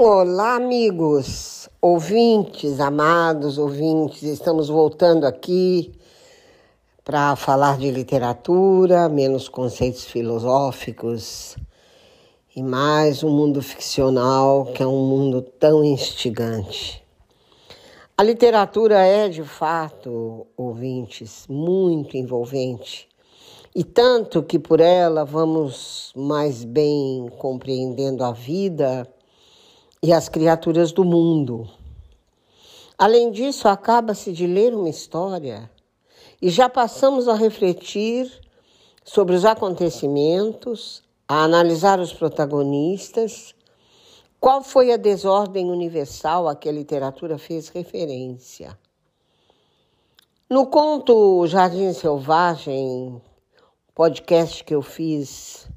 Olá, amigos, ouvintes, amados ouvintes, estamos voltando aqui para falar de literatura, menos conceitos filosóficos e mais um mundo ficcional que é um mundo tão instigante. A literatura é, de fato, ouvintes, muito envolvente e tanto que por ela vamos mais bem compreendendo a vida e as criaturas do mundo. Além disso, acaba-se de ler uma história e já passamos a refletir sobre os acontecimentos, a analisar os protagonistas, qual foi a desordem universal a que a literatura fez referência. No conto Jardim Selvagem, podcast que eu fiz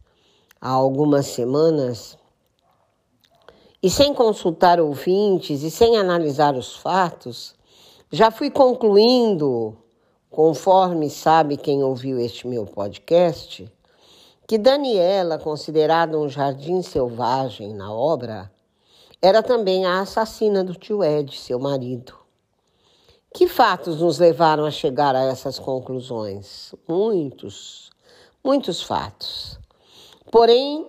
há algumas semanas, e sem consultar ouvintes e sem analisar os fatos, já fui concluindo, conforme sabe quem ouviu este meu podcast, que Daniela, considerada um jardim selvagem na obra, era também a assassina do tio Ed, seu marido. Que fatos nos levaram a chegar a essas conclusões? Muitos, muitos fatos. Porém,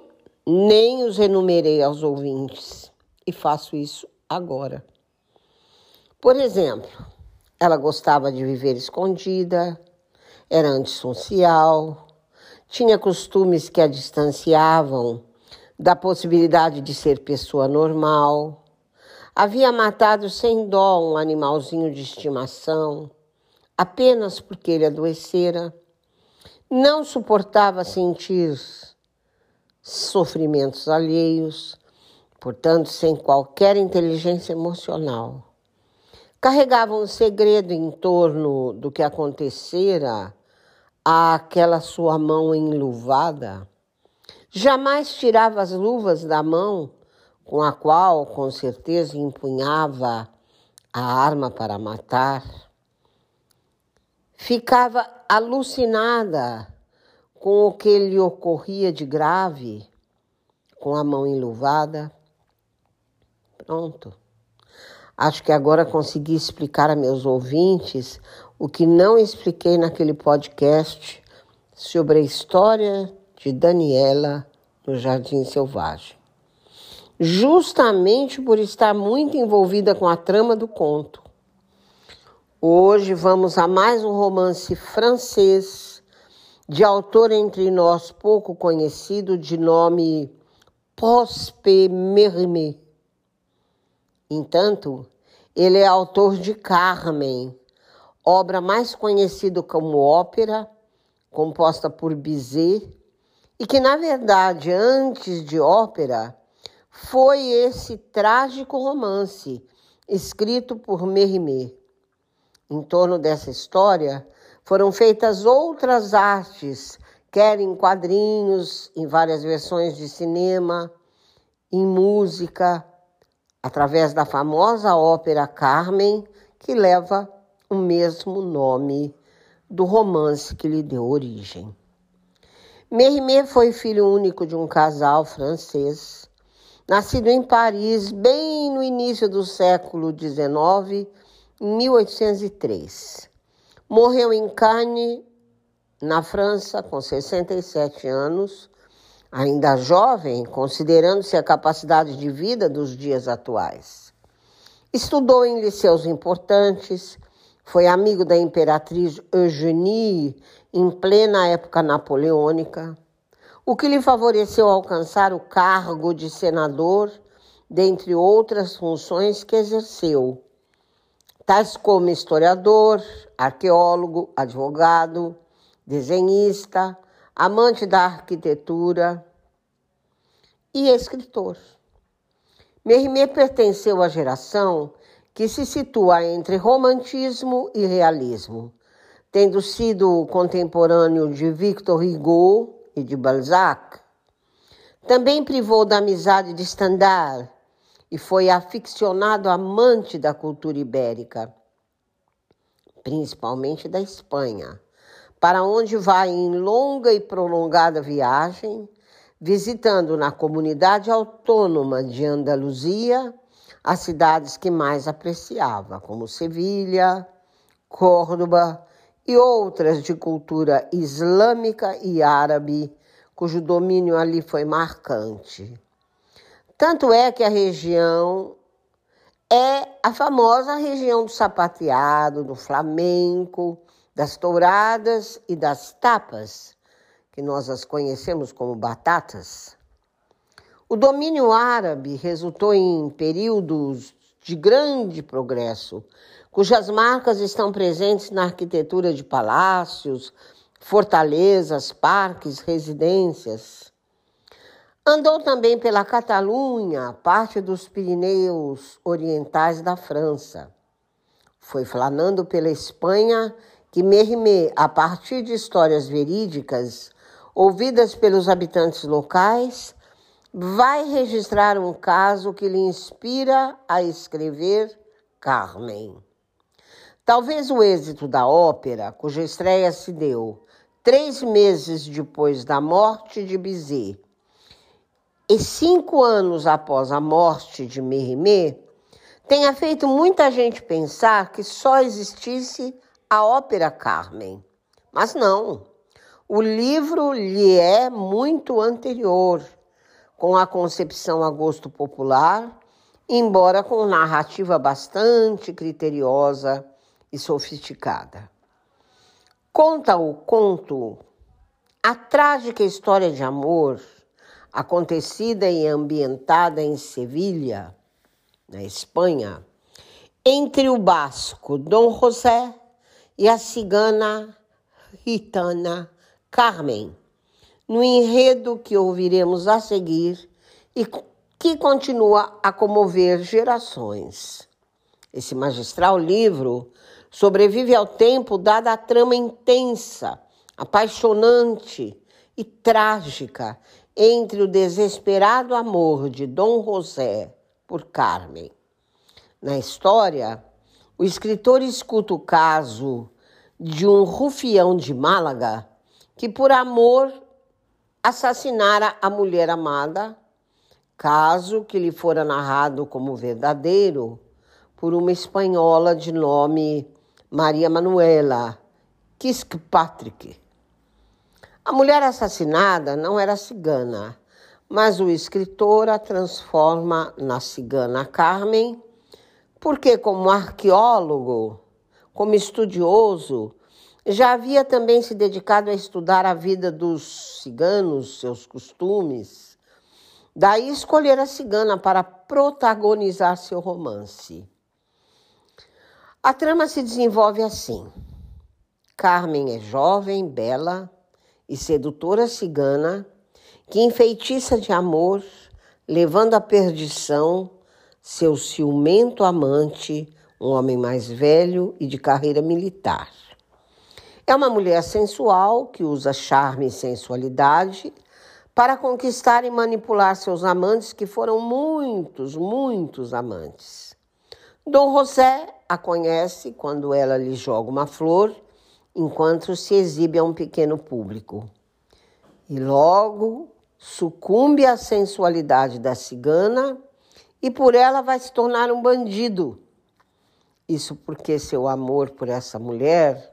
nem os enumerei aos ouvintes e faço isso agora. Por exemplo, ela gostava de viver escondida, era antissocial, tinha costumes que a distanciavam da possibilidade de ser pessoa normal, havia matado sem dó um animalzinho de estimação apenas porque ele adoecera, não suportava sentir sofrimentos alheios, portanto, sem qualquer inteligência emocional. Carregava um segredo em torno do que acontecera àquela sua mão enluvada. Jamais tirava as luvas da mão com a qual, com certeza, empunhava a arma para matar. Ficava alucinada com o que lhe ocorria de grave, com a mão enluvada. Pronto. Acho que agora consegui explicar a meus ouvintes o que não expliquei naquele podcast sobre a história de Daniela no Jardim Selvagem. Justamente por estar muito envolvida com a trama do conto. Hoje vamos a mais um romance francês de autor entre nós pouco conhecido de nome Prosper Mérimée. Entanto, ele é autor de Carmen, obra mais conhecida como ópera, composta por Bizet, e que, na verdade, antes de ópera, foi esse trágico romance escrito por Mérimée. Em torno dessa história, foram feitas outras artes, quer em quadrinhos, em várias versões de cinema, em música, através da famosa ópera Carmen, que leva o mesmo nome do romance que lhe deu origem. Mérimée foi filho único de um casal francês, nascido em Paris bem no início do século XIX, em 1803. Morreu em Cannes, na França, com 67 anos, ainda jovem, considerando-se a capacidade de vida dos dias atuais. Estudou em liceus importantes, foi amigo da imperatriz Eugénie em plena época napoleônica, o que lhe favoreceu alcançar o cargo de senador, dentre outras funções que exerceu tais como historiador, arqueólogo, advogado, desenhista, amante da arquitetura e escritor. Mérimée pertenceu à geração que se situa entre romantismo e realismo, tendo sido contemporâneo de Victor Hugo e de Balzac. Também privou da amizade de Stendhal, e foi aficionado amante da cultura ibérica, principalmente da Espanha, para onde vai em longa e prolongada viagem, visitando na comunidade autônoma de Andaluzia as cidades que mais apreciava, como Sevilha, Córdoba e outras de cultura islâmica e árabe, cujo domínio ali foi marcante. Tanto é que a região é a famosa região do sapateado, do flamenco, das touradas e das tapas, que nós as conhecemos como batatas. O domínio árabe resultou em períodos de grande progresso, cujas marcas estão presentes na arquitetura de palácios, fortalezas, parques, residências. Andou também pela Catalunha, parte dos Pirineus orientais da França. Foi flanando pela Espanha que Mérimée, a partir de histórias verídicas, ouvidas pelos habitantes locais, vai registrar um caso que lhe inspira a escrever Carmen. Talvez o êxito da ópera, cuja estreia se deu três meses depois da morte de Bizet e cinco anos após a morte de Mérimée, tenha feito muita gente pensar que só existisse a ópera Carmen. Mas não. O livro lhe é muito anterior com a concepção a gosto popular, embora com narrativa bastante criteriosa e sofisticada. Conta o conto a trágica história de amor acontecida e ambientada em Sevilha, na Espanha, entre o basco Dom José e a cigana ritana Carmen no enredo que ouviremos a seguir e que continua a comover gerações. Esse magistral livro sobrevive ao tempo dada a trama intensa, apaixonante e trágica entre o desesperado amor de Dom José por Carmen. Na história, o escritor escuta o caso de um rufião de Málaga que, por amor assassinara a mulher amada, caso que lhe fora narrado como verdadeiro por uma espanhola de nome Maria Manuela Kirkpatrick. A mulher assassinada não era cigana, mas o escritor a transforma na cigana Carmen, porque, como arqueólogo, como estudioso, já havia também se dedicado a estudar a vida dos ciganos, seus costumes. Daí escolher a cigana para protagonizar seu romance. A trama se desenvolve assim. Carmen é jovem, bela e sedutora cigana que enfeitiça de amor, levando à perdição seu ciumento amante, um homem mais velho e de carreira militar. É uma mulher sensual que usa charme e sensualidade para conquistar e manipular seus amantes, que foram muitos, muitos amantes. Dom José a conhece quando ela lhe joga uma flor, enquanto se exibe a um pequeno público. E logo sucumbe à sensualidade da cigana e por ela vai se tornar um bandido. Isso porque seu amor por essa mulher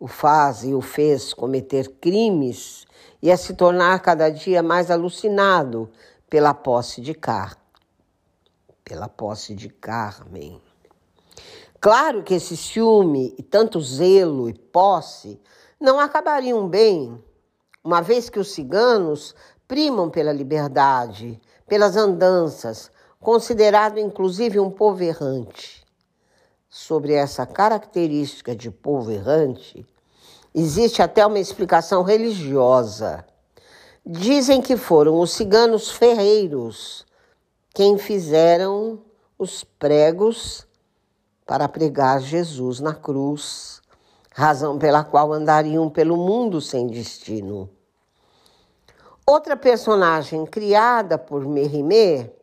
o faz e o fez cometer crimes e a se tornar cada dia mais alucinado pela posse de Car, pela posse de Carmen. Claro que esse ciúme e tanto zelo e posse não acabariam bem, uma vez que os ciganos primam pela liberdade, pelas andanças, considerado inclusive um povo errante. Sobre essa característica de povo errante, Existe até uma explicação religiosa. Dizem que foram os ciganos ferreiros quem fizeram os pregos para pregar Jesus na cruz, razão pela qual andariam pelo mundo sem destino. Outra personagem criada por Mérimée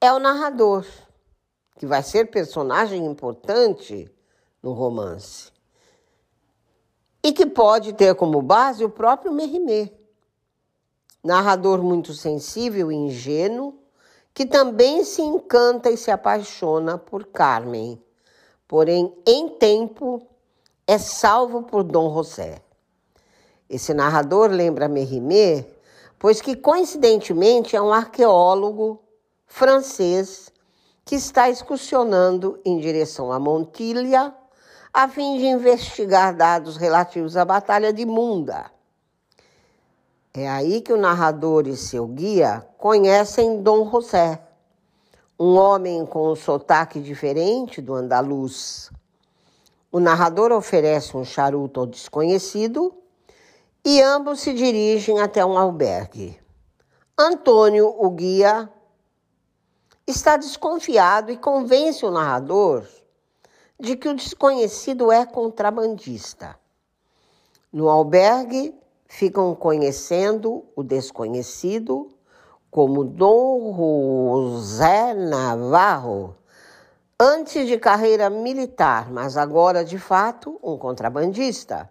é o narrador, que vai ser personagem importante no romance e que pode ter como base o próprio Mérimée. narrador muito sensível e ingênuo, que também se encanta e se apaixona por Carmen, porém, em tempo, é salvo por Dom José. Esse narrador lembra Mérimée, pois que coincidentemente é um arqueólogo francês que está excursionando em direção a Montilha a fim de investigar dados relativos à Batalha de Munda é aí que o narrador e seu guia conhecem Dom José, um homem com um sotaque diferente do andaluz. O narrador oferece um charuto ao desconhecido e ambos se dirigem até um albergue. Antônio, o guia, está desconfiado e convence o narrador de que o desconhecido é contrabandista. No albergue, ficam conhecendo o desconhecido como Dom José Navarro, antes de carreira militar, mas agora de fato um contrabandista,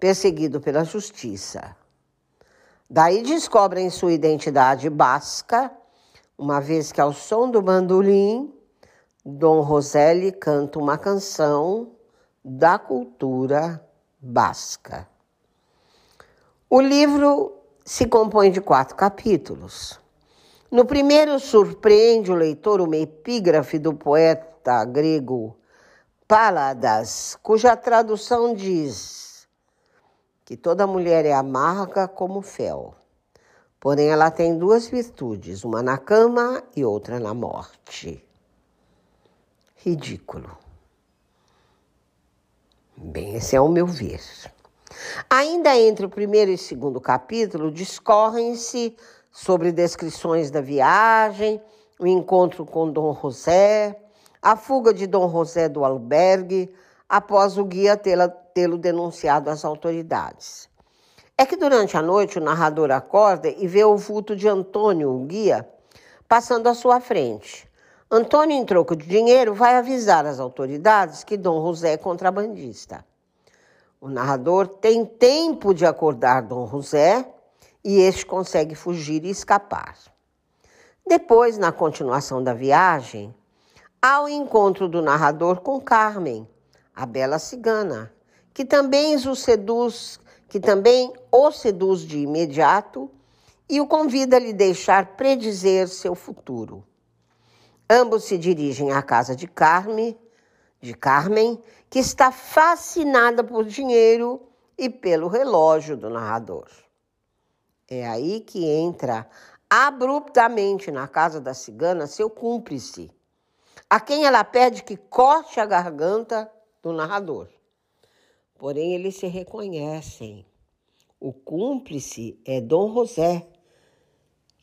perseguido pela justiça. Daí descobrem sua identidade basca, uma vez que ao som do bandolim, Dom Roseli canta uma canção da cultura basca. O livro se compõe de quatro capítulos. No primeiro, surpreende o leitor uma epígrafe do poeta grego Paladas, cuja tradução diz que toda mulher é amarga como fel, porém ela tem duas virtudes, uma na cama e outra na morte. Ridículo. Bem, esse é o meu ver. Ainda entre o primeiro e segundo capítulo, discorrem-se sobre descrições da viagem, o encontro com Dom José, a fuga de Dom José do albergue, após o guia tê-lo denunciado às autoridades. É que durante a noite o narrador acorda e vê o vulto de Antônio, o guia, passando à sua frente. Antônio, em troco de dinheiro, vai avisar as autoridades que Dom José é contrabandista. O narrador tem tempo de acordar Dom José e este consegue fugir e escapar. Depois, na continuação da viagem, há o encontro do narrador com Carmen, a bela cigana, que também o seduz, que também o seduz de imediato e o convida a lhe deixar predizer seu futuro. Ambos se dirigem à casa de Carmen, de Carmen, que está fascinada por dinheiro e pelo relógio do narrador. É aí que entra abruptamente na casa da cigana seu cúmplice, a quem ela pede que corte a garganta do narrador. Porém, eles se reconhecem. O cúmplice é Dom José,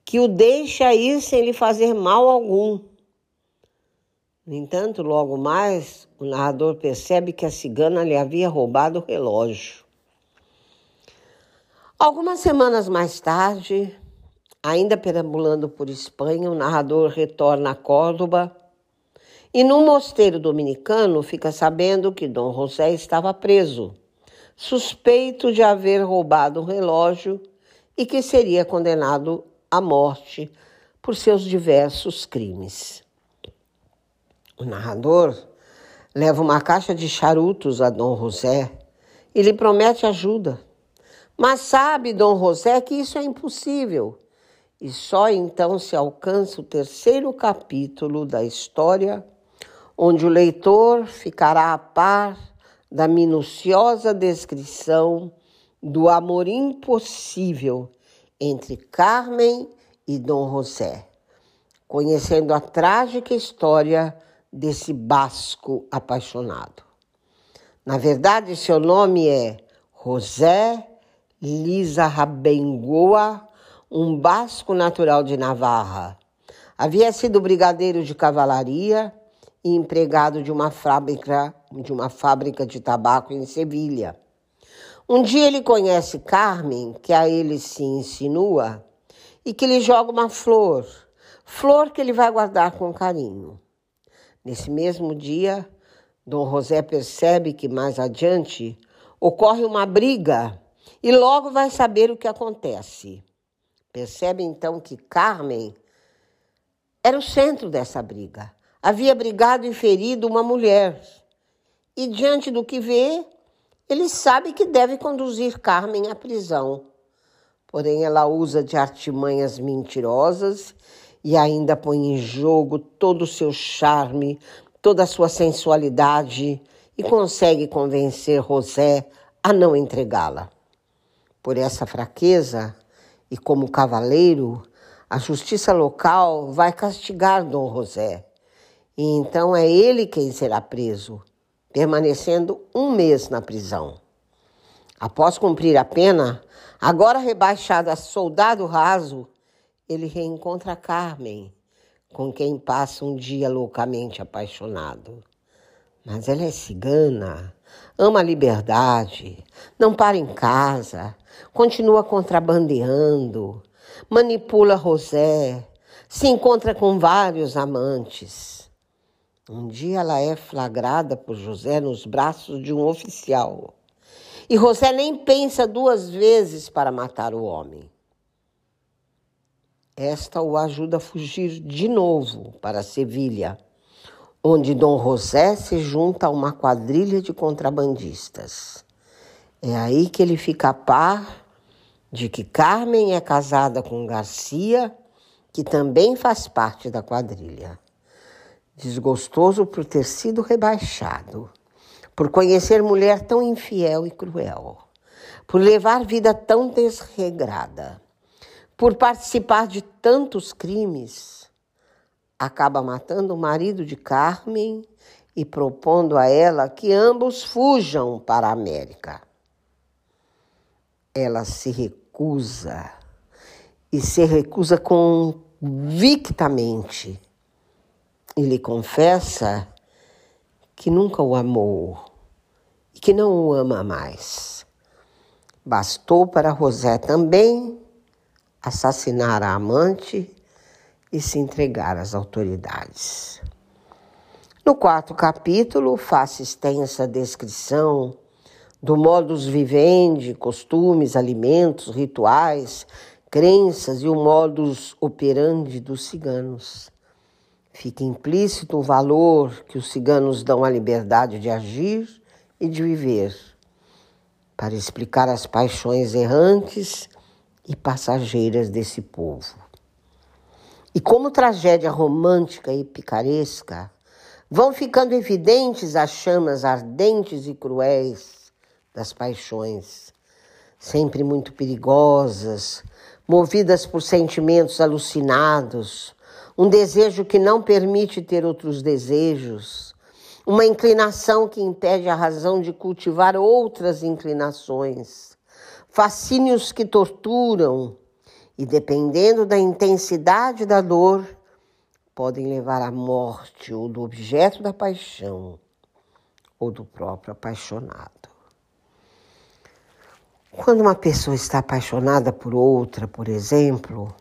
que o deixa ir sem lhe fazer mal algum. No entanto, logo mais, o narrador percebe que a cigana lhe havia roubado o relógio. Algumas semanas mais tarde, ainda perambulando por Espanha, o narrador retorna a Córdoba e, num mosteiro dominicano, fica sabendo que Dom José estava preso, suspeito de haver roubado o relógio e que seria condenado à morte por seus diversos crimes. O narrador leva uma caixa de charutos a Dom José e lhe promete ajuda. Mas sabe Dom José que isso é impossível. E só então se alcança o terceiro capítulo da história, onde o leitor ficará a par da minuciosa descrição do amor impossível entre Carmen e Dom José, conhecendo a trágica história desse basco apaixonado. Na verdade, seu nome é José Lisa Rabengoa, um basco natural de Navarra. Havia sido brigadeiro de cavalaria e empregado de uma fábrica de uma fábrica de tabaco em Sevilha. Um dia ele conhece Carmen, que a ele se insinua, e que lhe joga uma flor, flor que ele vai guardar com carinho. Nesse mesmo dia, Dom José percebe que mais adiante ocorre uma briga e logo vai saber o que acontece. Percebe então que Carmen era o centro dessa briga. Havia brigado e ferido uma mulher. E diante do que vê, ele sabe que deve conduzir Carmen à prisão. Porém, ela usa de artimanhas mentirosas e ainda põe em jogo todo o seu charme, toda a sua sensualidade e consegue convencer José a não entregá-la. Por essa fraqueza, e como cavaleiro, a justiça local vai castigar Dom José. E então é ele quem será preso permanecendo um mês na prisão. Após cumprir a pena, agora rebaixado a soldado raso, ele reencontra Carmen, com quem passa um dia loucamente apaixonado. Mas ela é cigana, ama a liberdade, não para em casa, continua contrabandeando, manipula José, se encontra com vários amantes. Um dia ela é flagrada por José nos braços de um oficial. E José nem pensa duas vezes para matar o homem. Esta o ajuda a fugir de novo para Sevilha, onde Dom José se junta a uma quadrilha de contrabandistas. É aí que ele fica a par de que Carmen é casada com Garcia, que também faz parte da quadrilha desgostoso por ter sido rebaixado, por conhecer mulher tão infiel e cruel, por levar vida tão desregrada, por participar de tantos crimes, acaba matando o marido de Carmen e propondo a ela que ambos fujam para a América. Ela se recusa e se recusa convictamente e lhe confessa que nunca o amou e que não o ama mais. Bastou para José também assassinar a amante e se entregar às autoridades. No quarto capítulo, faço extensa descrição do modus vivendi, costumes, alimentos, rituais, crenças e o modus operandi dos ciganos. Fica implícito o valor que os ciganos dão à liberdade de agir e de viver, para explicar as paixões errantes e passageiras desse povo. E como tragédia romântica e picaresca, vão ficando evidentes as chamas ardentes e cruéis das paixões, sempre muito perigosas, movidas por sentimentos alucinados, um desejo que não permite ter outros desejos, uma inclinação que impede a razão de cultivar outras inclinações, fascínios que torturam e, dependendo da intensidade da dor, podem levar à morte ou do objeto da paixão ou do próprio apaixonado. Quando uma pessoa está apaixonada por outra, por exemplo,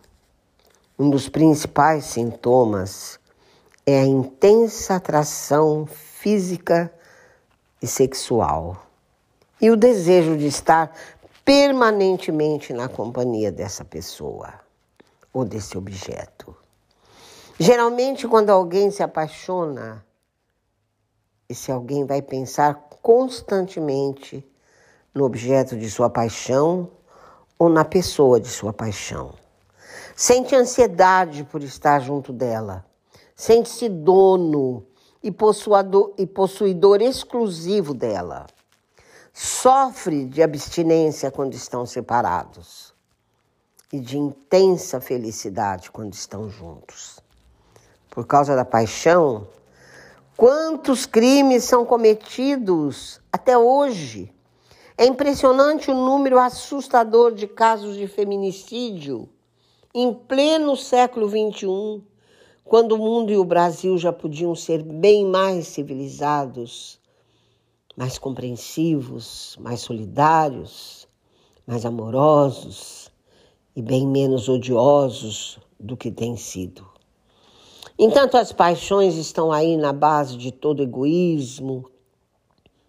um dos principais sintomas é a intensa atração física e sexual e o desejo de estar permanentemente na companhia dessa pessoa ou desse objeto. Geralmente, quando alguém se apaixona, esse alguém vai pensar constantemente no objeto de sua paixão ou na pessoa de sua paixão. Sente ansiedade por estar junto dela. Sente-se dono e possuidor, exclusivo dela. Sofre de abstinência quando estão separados e de intensa felicidade quando estão juntos. Por causa da paixão, quantos crimes são cometidos até hoje? É impressionante o número assustador de casos de feminicídio em pleno século XXI, quando o mundo e o Brasil já podiam ser bem mais civilizados, mais compreensivos, mais solidários, mais amorosos e bem menos odiosos do que têm sido. Entanto, as paixões estão aí na base de todo egoísmo,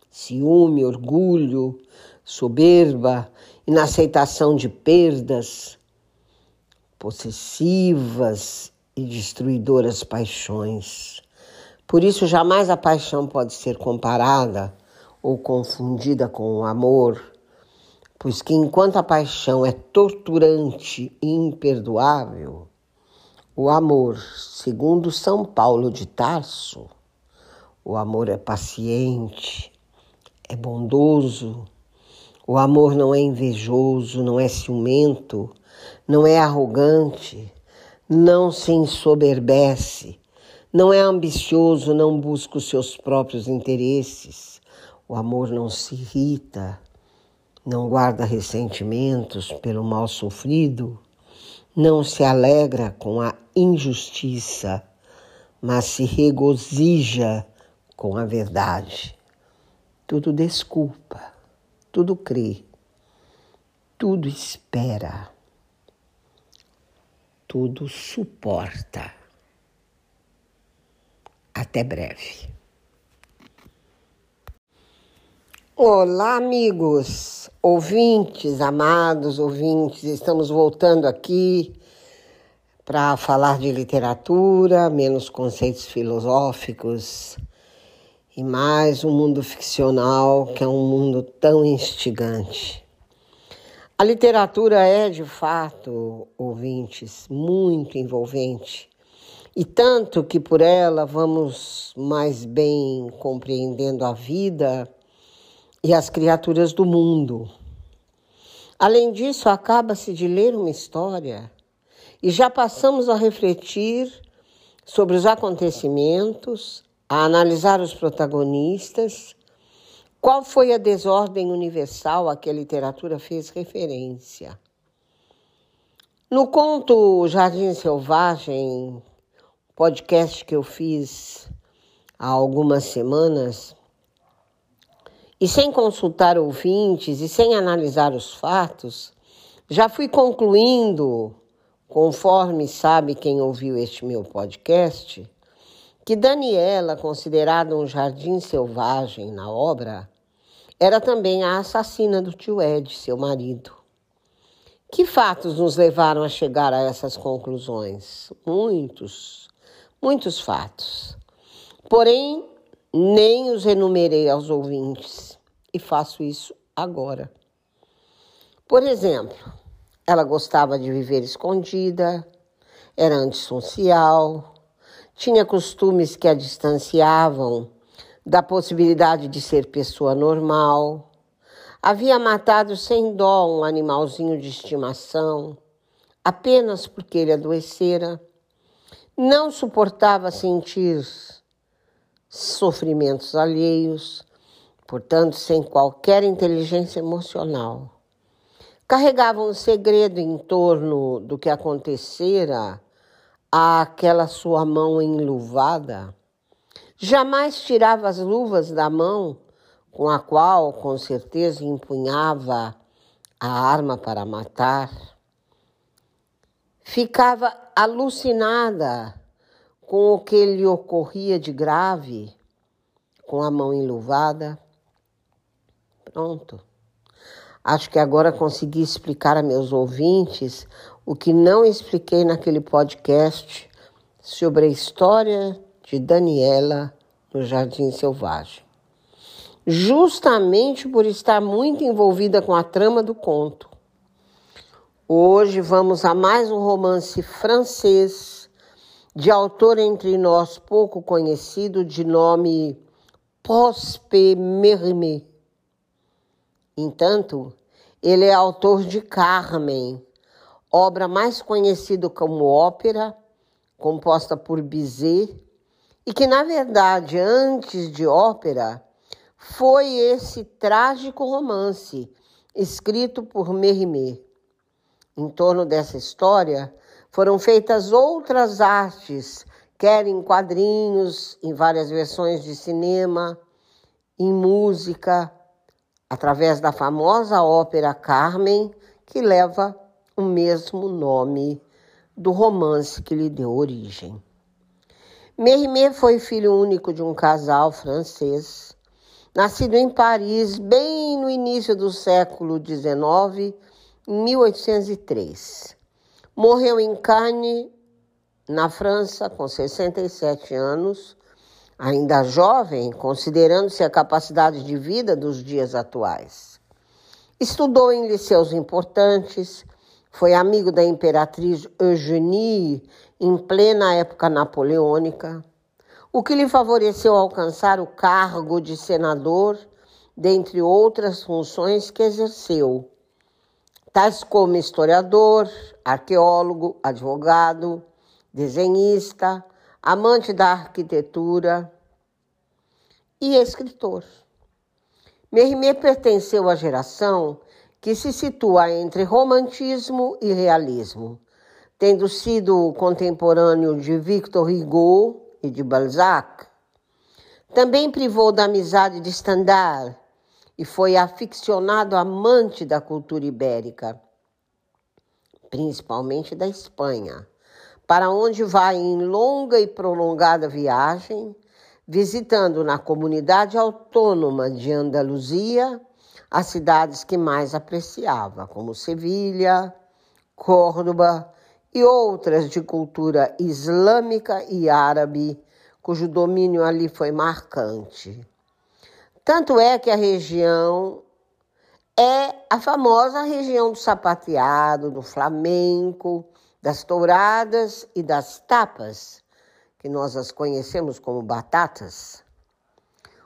ciúme, orgulho, soberba, inaceitação de perdas, possessivas e destruidoras paixões. Por isso, jamais a paixão pode ser comparada ou confundida com o amor, pois que enquanto a paixão é torturante e imperdoável, o amor, segundo São Paulo de Tarso, o amor é paciente, é bondoso, o amor não é invejoso, não é ciumento, não é arrogante, não se ensoberbece, não é ambicioso, não busca os seus próprios interesses. O amor não se irrita, não guarda ressentimentos pelo mal sofrido, não se alegra com a injustiça, mas se regozija com a verdade. Tudo desculpa, tudo crê, tudo espera, tudo suporta. Até breve. Olá, amigos, ouvintes, amados ouvintes, estamos voltando aqui para falar de literatura, menos conceitos filosóficos e mais um mundo ficcional que é um mundo tão instigante. A literatura é, de fato, ouvintes, muito envolvente e tanto que por ela vamos mais bem compreendendo a vida e as criaturas do mundo. Além disso, acaba-se de ler uma história e já passamos a refletir sobre os acontecimentos, a analisar os protagonistas, qual foi a desordem universal a que a literatura fez referência. No conto Jardim Selvagem, podcast que eu fiz há algumas semanas, e sem consultar ouvintes e sem analisar os fatos, já fui concluindo, conforme sabe quem ouviu este meu podcast, que Daniela, considerada um jardim selvagem na obra, era também a assassina do tio Ed, seu marido. Que fatos nos levaram a chegar a essas conclusões? Muitos muitos fatos. Porém, nem os enumerei aos ouvintes e faço isso agora. Por exemplo, ela gostava de viver escondida, era antissocial, tinha costumes que a distanciavam da possibilidade de ser pessoa normal, havia matado sem dó um animalzinho de estimação apenas porque ele adoecera não suportava sentir sofrimentos alheios, portanto, sem qualquer inteligência emocional. Carregava um segredo em torno do que acontecera àquela sua mão enluvada. Jamais tirava as luvas da mão com a qual, com certeza, empunhava a arma para matar. Ficava alucinada com o que lhe ocorria de grave, com a mão enluvada. Pronto. Acho que agora consegui explicar a meus ouvintes o que não expliquei naquele podcast sobre a história de Daniela no Jardim Selvagem. Justamente por estar muito envolvida com a trama do conto. Hoje vamos a mais um romance francês de autor entre nós pouco conhecido de nome Prosper Mérimée. Entanto, ele é autor de Carmen, obra mais conhecida como ópera, composta por Bizet, e que, na verdade, antes de ópera, foi esse trágico romance escrito por Mérimée. Em torno dessa história foram feitas outras artes, quer em quadrinhos, em várias versões de cinema, em música, através da famosa ópera Carmen, que leva o mesmo nome do romance que lhe deu origem. Mérimée foi filho único de um casal francês, nascido em Paris bem no início do século XIX em 1803. Morreu em Cannes, na França, com 67 anos, ainda jovem, considerando-se a capacidade de vida dos dias atuais. Estudou em liceus importantes, foi amigo da imperatriz Eugenie em plena época napoleônica, o que lhe favoreceu alcançar o cargo de senador, dentre outras funções que exerceu, tais como historiador, arqueólogo, advogado, desenhista, amante da arquitetura e escritor. Mérimée pertenceu à geração que se situa entre romantismo e realismo, tendo sido contemporâneo de Victor Hugo e de Balzac. Também privou da amizade de Stendhal e foi aficionado amante da cultura ibérica, principalmente da Espanha para onde vai em longa e prolongada viagem, visitando na comunidade autônoma de Andaluzia as cidades que mais apreciava, como Sevilha, Córdoba e outras de cultura islâmica e árabe, cujo domínio ali foi marcante. Tanto é que a região é a famosa região do sapateado, do flamenco, das touradas e das tapas, que nós as conhecemos como batatas.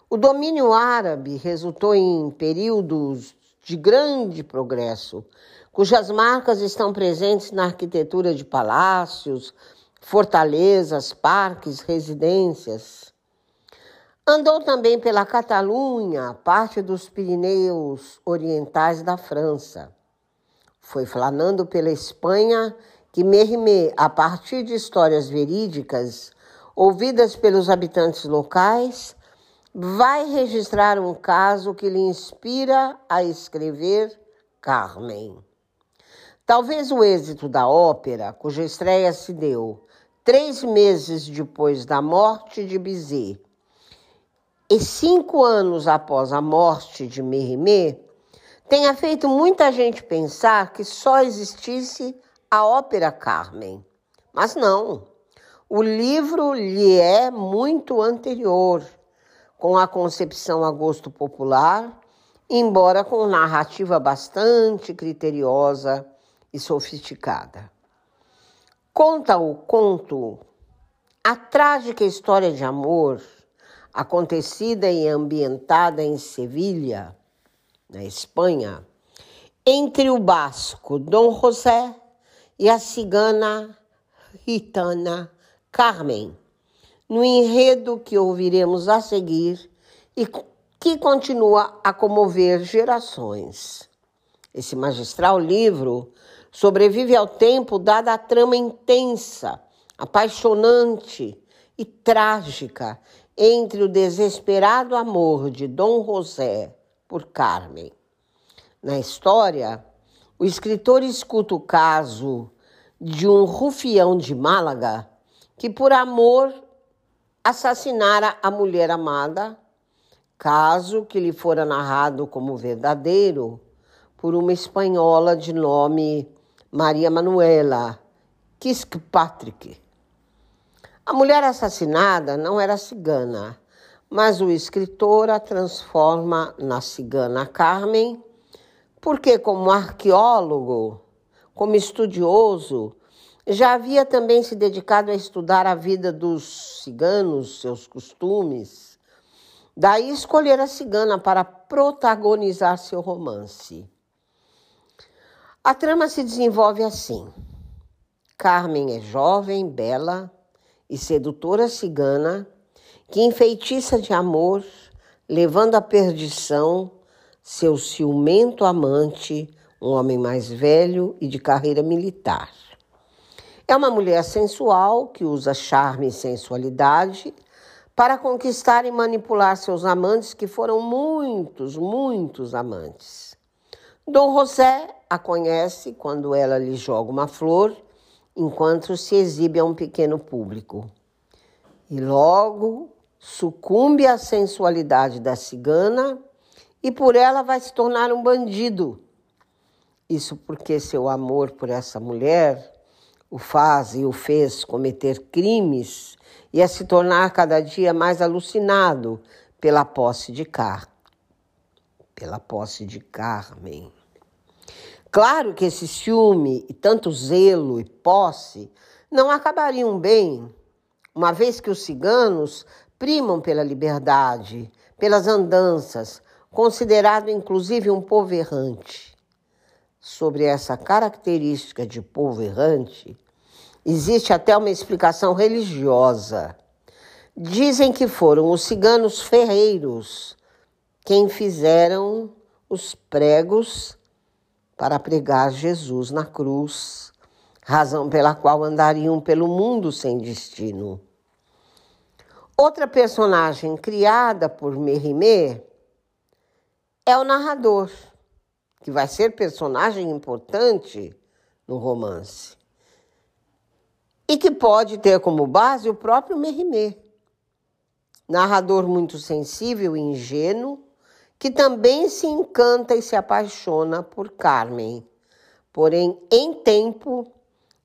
O domínio árabe resultou em períodos de grande progresso, cujas marcas estão presentes na arquitetura de palácios, fortalezas, parques, residências. Andou também pela Catalunha, parte dos Pirineus orientais da França. Foi flanando pela Espanha que Merimê, a partir de histórias verídicas ouvidas pelos habitantes locais, vai registrar um caso que lhe inspira a escrever Carmen. Talvez o êxito da ópera, cuja estreia se deu três meses depois da morte de Bizet e cinco anos após a morte de Merimée, tenha feito muita gente pensar que só existisse a ópera Carmen. Mas não, o livro lhe é muito anterior, com a concepção a gosto popular, embora com narrativa bastante criteriosa e sofisticada. Conta o conto a trágica história de amor acontecida e ambientada em Sevilha, na Espanha, entre o basco Dom José e a cigana ritana Carmen, no enredo que ouviremos a seguir e que continua a comover gerações. Esse magistral livro sobrevive ao tempo dada a trama intensa, apaixonante e trágica entre o desesperado amor de Dom José por Carmen. Na história, o escritor escuta o caso de um rufião de Málaga que, por amor, assassinara a mulher amada, caso que lhe fora narrado como verdadeiro por uma espanhola de nome Maria Manuela Kirkpatrick. A mulher assassinada não era cigana, mas o escritor a transforma na cigana Carmen porque, como arqueólogo, como estudioso, já havia também se dedicado a estudar a vida dos ciganos, seus costumes. Daí escolher a cigana para protagonizar seu romance. A trama se desenvolve assim. Carmen é jovem, bela e sedutora cigana que enfeitiça de amor, levando à perdição seu ciumento amante, um homem mais velho e de carreira militar. É uma mulher sensual que usa charme e sensualidade para conquistar e manipular seus amantes, que foram muitos, muitos amantes. Dom José a conhece quando ela lhe joga uma flor, enquanto se exibe a um pequeno público. E logo sucumbe à sensualidade da cigana e por ela vai se tornar um bandido. Isso porque seu amor por essa mulher o faz e o fez cometer crimes e a se tornar cada dia mais alucinado pela posse de Car, pela posse de Carmen. Claro que esse ciúme e tanto zelo e posse não acabariam bem, uma vez que os ciganos primam pela liberdade, pelas andanças, considerado inclusive um povo errante. Sobre essa característica de povo errante, existe até uma explicação religiosa. Dizem que foram os ciganos ferreiros quem fizeram os pregos para pregar Jesus na cruz, razão pela qual andariam pelo mundo sem destino. Outra personagem criada por Mérimée é o narrador, que vai ser personagem importante no romance. E que pode ter como base o próprio Mérimée. Narrador muito sensível e ingênuo, que também se encanta e se apaixona por Carmen, porém, em tempo,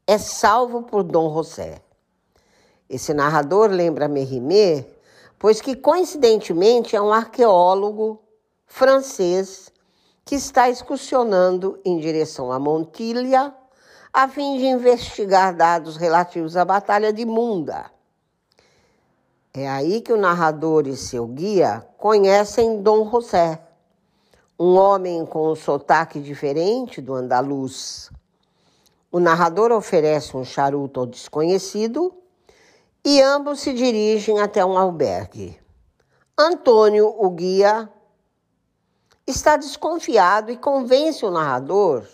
é salvo por Dom José. Esse narrador lembra Mérimée, pois que coincidentemente é um arqueólogo francês que está excursionando em direção a Montilha a fim de investigar dados relativos à Batalha de Munda. É aí que o narrador e seu guia conhecem Dom José, um homem com um sotaque diferente do andaluz. O narrador oferece um charuto ao desconhecido e ambos se dirigem até um albergue. Antônio, o guia, está desconfiado e convence o narrador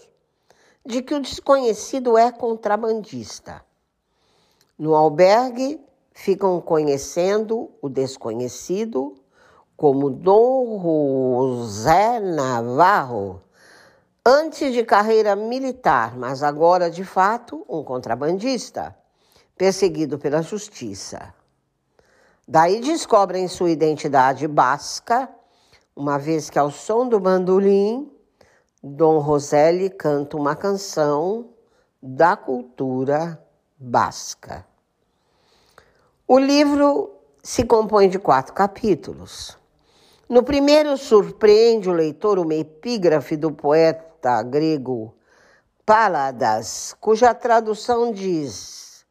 de que o desconhecido é contrabandista. No albergue, ficam conhecendo o desconhecido como Dom José Navarro, antes de carreira militar, mas agora de fato um contrabandista perseguido pela justiça. Daí descobrem sua identidade basca, uma vez que ao som do bandolim, Dom Roselli canta uma canção da cultura basca. O livro se compõe de quatro capítulos. No primeiro, surpreende o leitor uma epígrafe do poeta grego Paladas, cuja tradução diz: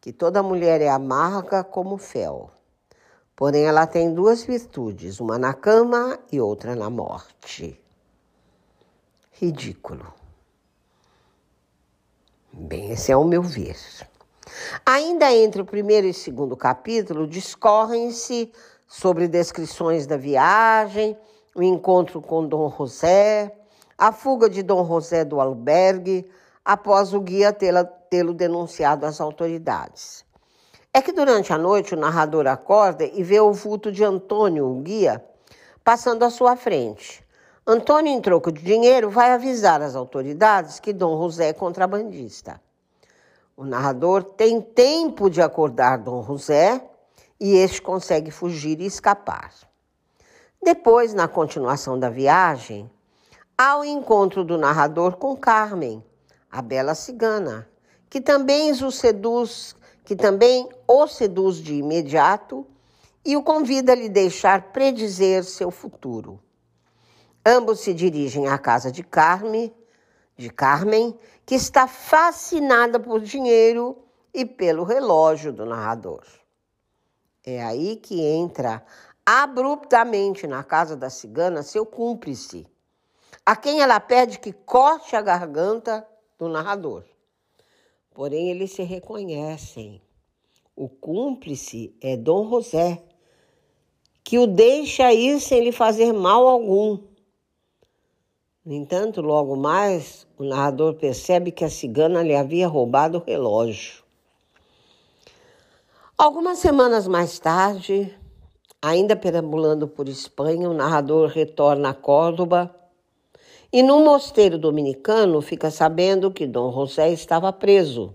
que toda mulher é amarga como fel. Porém, ela tem duas virtudes, uma na cama e outra na morte. Ridículo. Bem, esse é o meu ver. Ainda entre o primeiro e segundo capítulo, discorrem-se sobre descrições da viagem, o encontro com Dom José, a fuga de Dom José do albergue, após o guia tê-lo denunciado às autoridades. É que durante a noite o narrador acorda e vê o vulto de Antônio, o guia, passando à sua frente. Antônio, em troco de dinheiro, vai avisar as autoridades que Dom José é contrabandista. O narrador tem tempo de acordar Dom José e este consegue fugir e escapar. Depois, na continuação da viagem, há o encontro do narrador com Carmen, a bela cigana, que também o seduz, que também o seduz de imediato e o convida a lhe deixar predizer seu futuro. Ambos se dirigem à casa de Carmen, de Carmen, que está fascinada por dinheiro e pelo relógio do narrador. É aí que entra abruptamente na casa da cigana seu cúmplice, a quem ela pede que corte a garganta do narrador. Porém, eles se reconhecem. O cúmplice é Dom José, que o deixa ir sem lhe fazer mal algum. No entanto, logo mais, o narrador percebe que a cigana lhe havia roubado o relógio. Algumas semanas mais tarde, ainda perambulando por Espanha, o narrador retorna a Córdoba e no mosteiro dominicano fica sabendo que Dom José estava preso,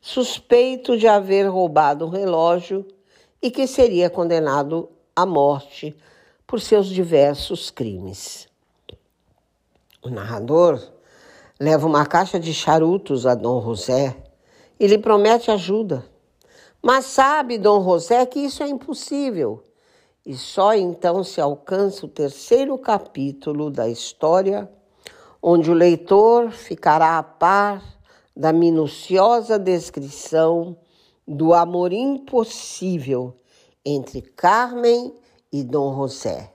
suspeito de haver roubado um relógio e que seria condenado à morte por seus diversos crimes. O narrador leva uma caixa de charutos a Dom José, e lhe promete ajuda. Mas sabe Dom José que isso é impossível. E só então se alcança o terceiro capítulo da história, onde o leitor ficará a par da minuciosa descrição do amor impossível entre Carmen e Dom José,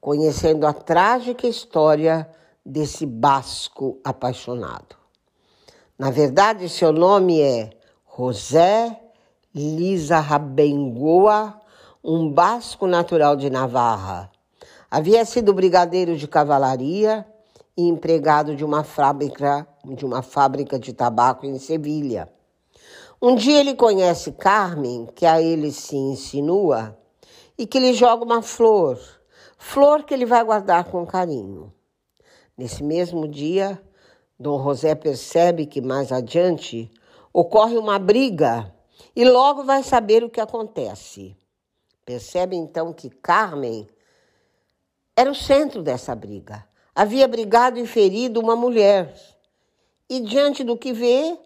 conhecendo a trágica história desse basco apaixonado. Na verdade, seu nome é José Lisa Rabengoa, um basco natural de Navarra. Havia sido brigadeiro de cavalaria e empregado de uma fábrica de uma fábrica de tabaco em Sevilha. Um dia ele conhece Carmen, que a ele se insinua, e que lhe joga uma flor, flor que ele vai guardar com carinho. Nesse mesmo dia, Dom José percebe que mais adiante ocorre uma briga e logo vai saber o que acontece. Percebe então que Carmen era o centro dessa briga. Havia brigado e ferido uma mulher. E diante do que vê,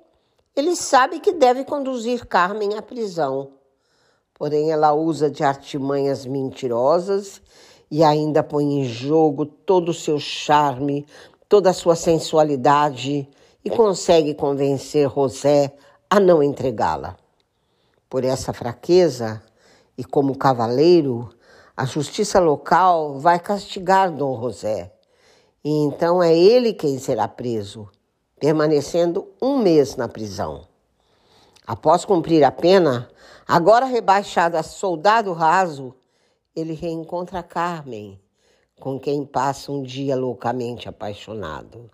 ele sabe que deve conduzir Carmen à prisão. Porém, ela usa de artimanhas mentirosas e ainda põe em jogo todo o seu charme, toda a sua sensualidade e consegue convencer José a não entregá-la. Por essa fraqueza e como cavaleiro, a justiça local vai castigar Dom José. E então é ele quem será preso permanecendo um mês na prisão. Após cumprir a pena, agora rebaixado a soldado raso, ele reencontra Carmen, com quem passa um dia loucamente apaixonado.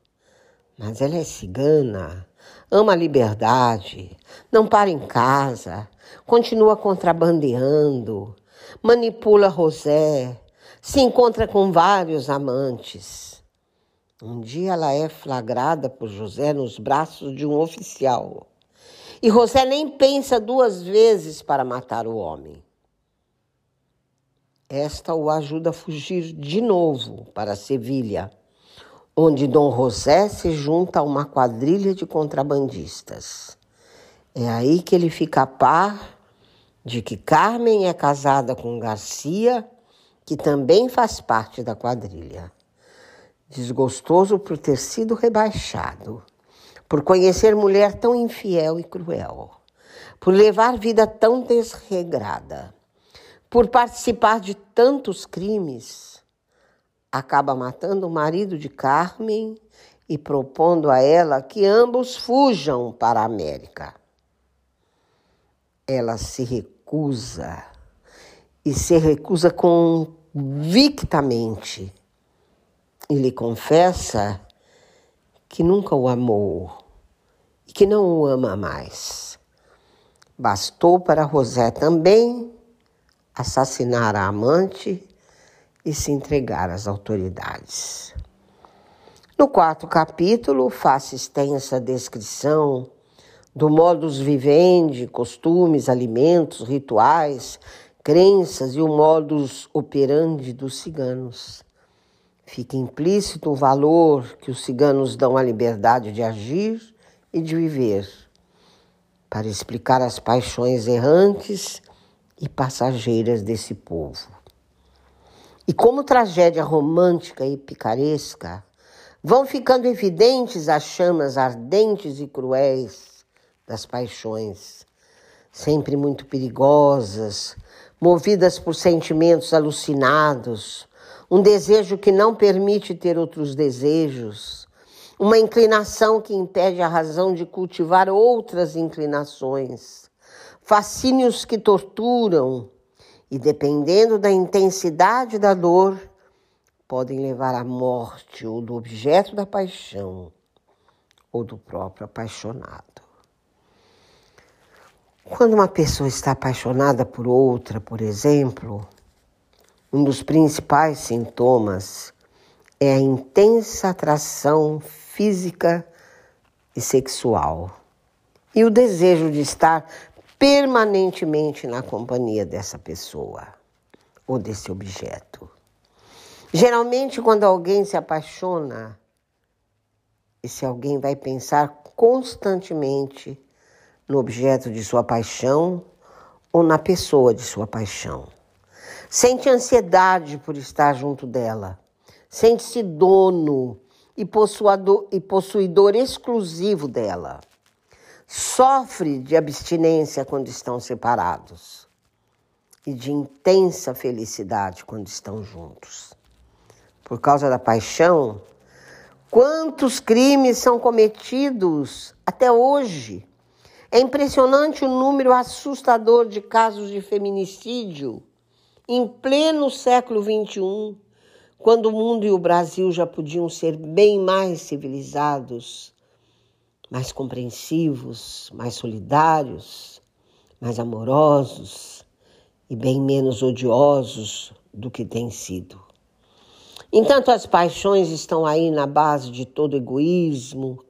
Mas ela é cigana, ama a liberdade, não para em casa, continua contrabandeando, manipula José, se encontra com vários amantes. Um dia ela é flagrada por José nos braços de um oficial. E José nem pensa duas vezes para matar o homem. Esta o ajuda a fugir de novo para Sevilha, onde Dom José se junta a uma quadrilha de contrabandistas. É aí que ele fica a par de que Carmen é casada com Garcia, que também faz parte da quadrilha desgostoso por ter sido rebaixado, por conhecer mulher tão infiel e cruel, por levar vida tão desregrada, por participar de tantos crimes, acaba matando o marido de Carmen e propondo a ela que ambos fujam para a América. Ela se recusa e se recusa convictamente e lhe confessa que nunca o amou e que não o ama mais. Bastou para José também assassinar a amante e se entregar às autoridades. No quarto capítulo, faço extensa descrição do modus vivendi, costumes, alimentos, rituais, crenças e o modus operandi dos ciganos. Fica implícito o valor que os ciganos dão à liberdade de agir e de viver, para explicar as paixões errantes e passageiras desse povo. E como tragédia romântica e picaresca, vão ficando evidentes as chamas ardentes e cruéis das paixões, sempre muito perigosas, movidas por sentimentos alucinados um desejo que não permite ter outros desejos, uma inclinação que impede a razão de cultivar outras inclinações, fascínios que torturam e, dependendo da intensidade da dor, podem levar à morte ou do objeto da paixão ou do próprio apaixonado. Quando uma pessoa está apaixonada por outra, por exemplo, um dos principais sintomas é a intensa atração física e sexual e o desejo de estar permanentemente na companhia dessa pessoa ou desse objeto. Geralmente, quando alguém se apaixona, esse alguém vai pensar constantemente no objeto de sua paixão ou na pessoa de sua paixão. Sente ansiedade por estar junto dela. Sente-se dono e possuidor, exclusivo dela. Sofre de abstinência quando estão separados e de intensa felicidade quando estão juntos. Por causa da paixão, quantos crimes são cometidos até hoje? É impressionante o número assustador de casos de feminicídio em pleno século XXI, quando o mundo e o Brasil já podiam ser bem mais civilizados, mais compreensivos, mais solidários, mais amorosos e bem menos odiosos do que têm sido. Entanto, as paixões estão aí na base de todo egoísmo,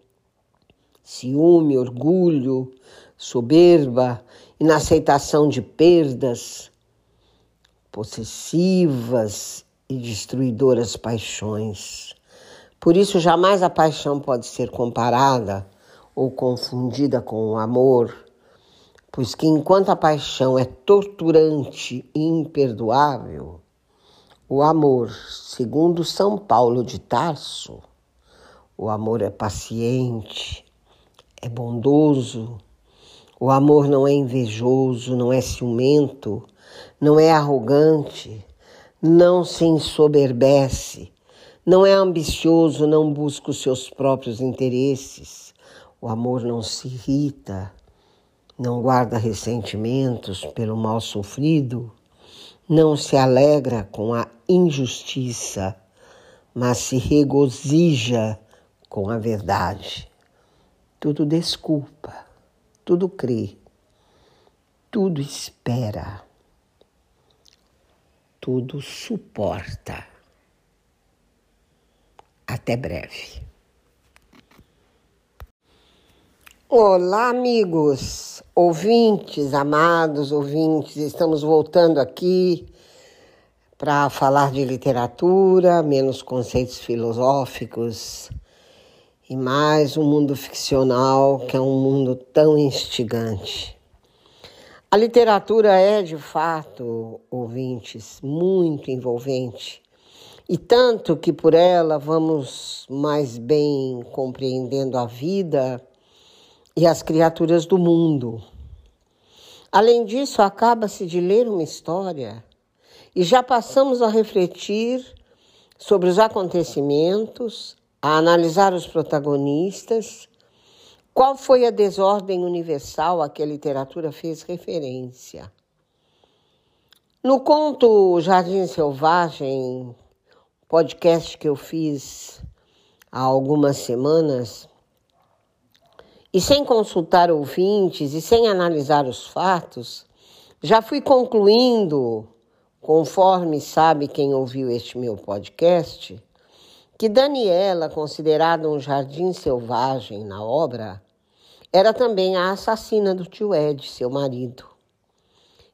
ciúme, orgulho, soberba, inaceitação de perdas, possessivas e destruidoras paixões. Por isso, jamais a paixão pode ser comparada ou confundida com o amor, pois que enquanto a paixão é torturante e imperdoável, o amor, segundo São Paulo de Tarso, o amor é paciente, é bondoso. O amor não é invejoso, não é ciumento, não é arrogante, não se ensoberbece, não é ambicioso, não busca os seus próprios interesses. O amor não se irrita, não guarda ressentimentos pelo mal sofrido, não se alegra com a injustiça, mas se regozija com a verdade tudo desculpa, tudo crê, tudo espera, tudo suporta. Até breve. Olá, amigos, ouvintes, amados ouvintes, estamos voltando aqui para falar de literatura, menos conceitos filosóficos e mais um mundo ficcional que é um mundo tão instigante. A literatura é, de fato, ouvintes, muito envolvente, e tanto que por ela vamos mais bem compreendendo a vida e as criaturas do mundo. Além disso, acaba-se de ler uma história e já passamos a refletir sobre os acontecimentos, a analisar os protagonistas, qual foi a desordem universal a que a literatura fez referência. No conto Jardim Selvagem, podcast que eu fiz há algumas semanas, e sem consultar ouvintes e sem analisar os fatos, já fui concluindo, conforme sabe quem ouviu este meu podcast, que Daniela, considerada um jardim selvagem na obra, era também a assassina do tio Ed, seu marido.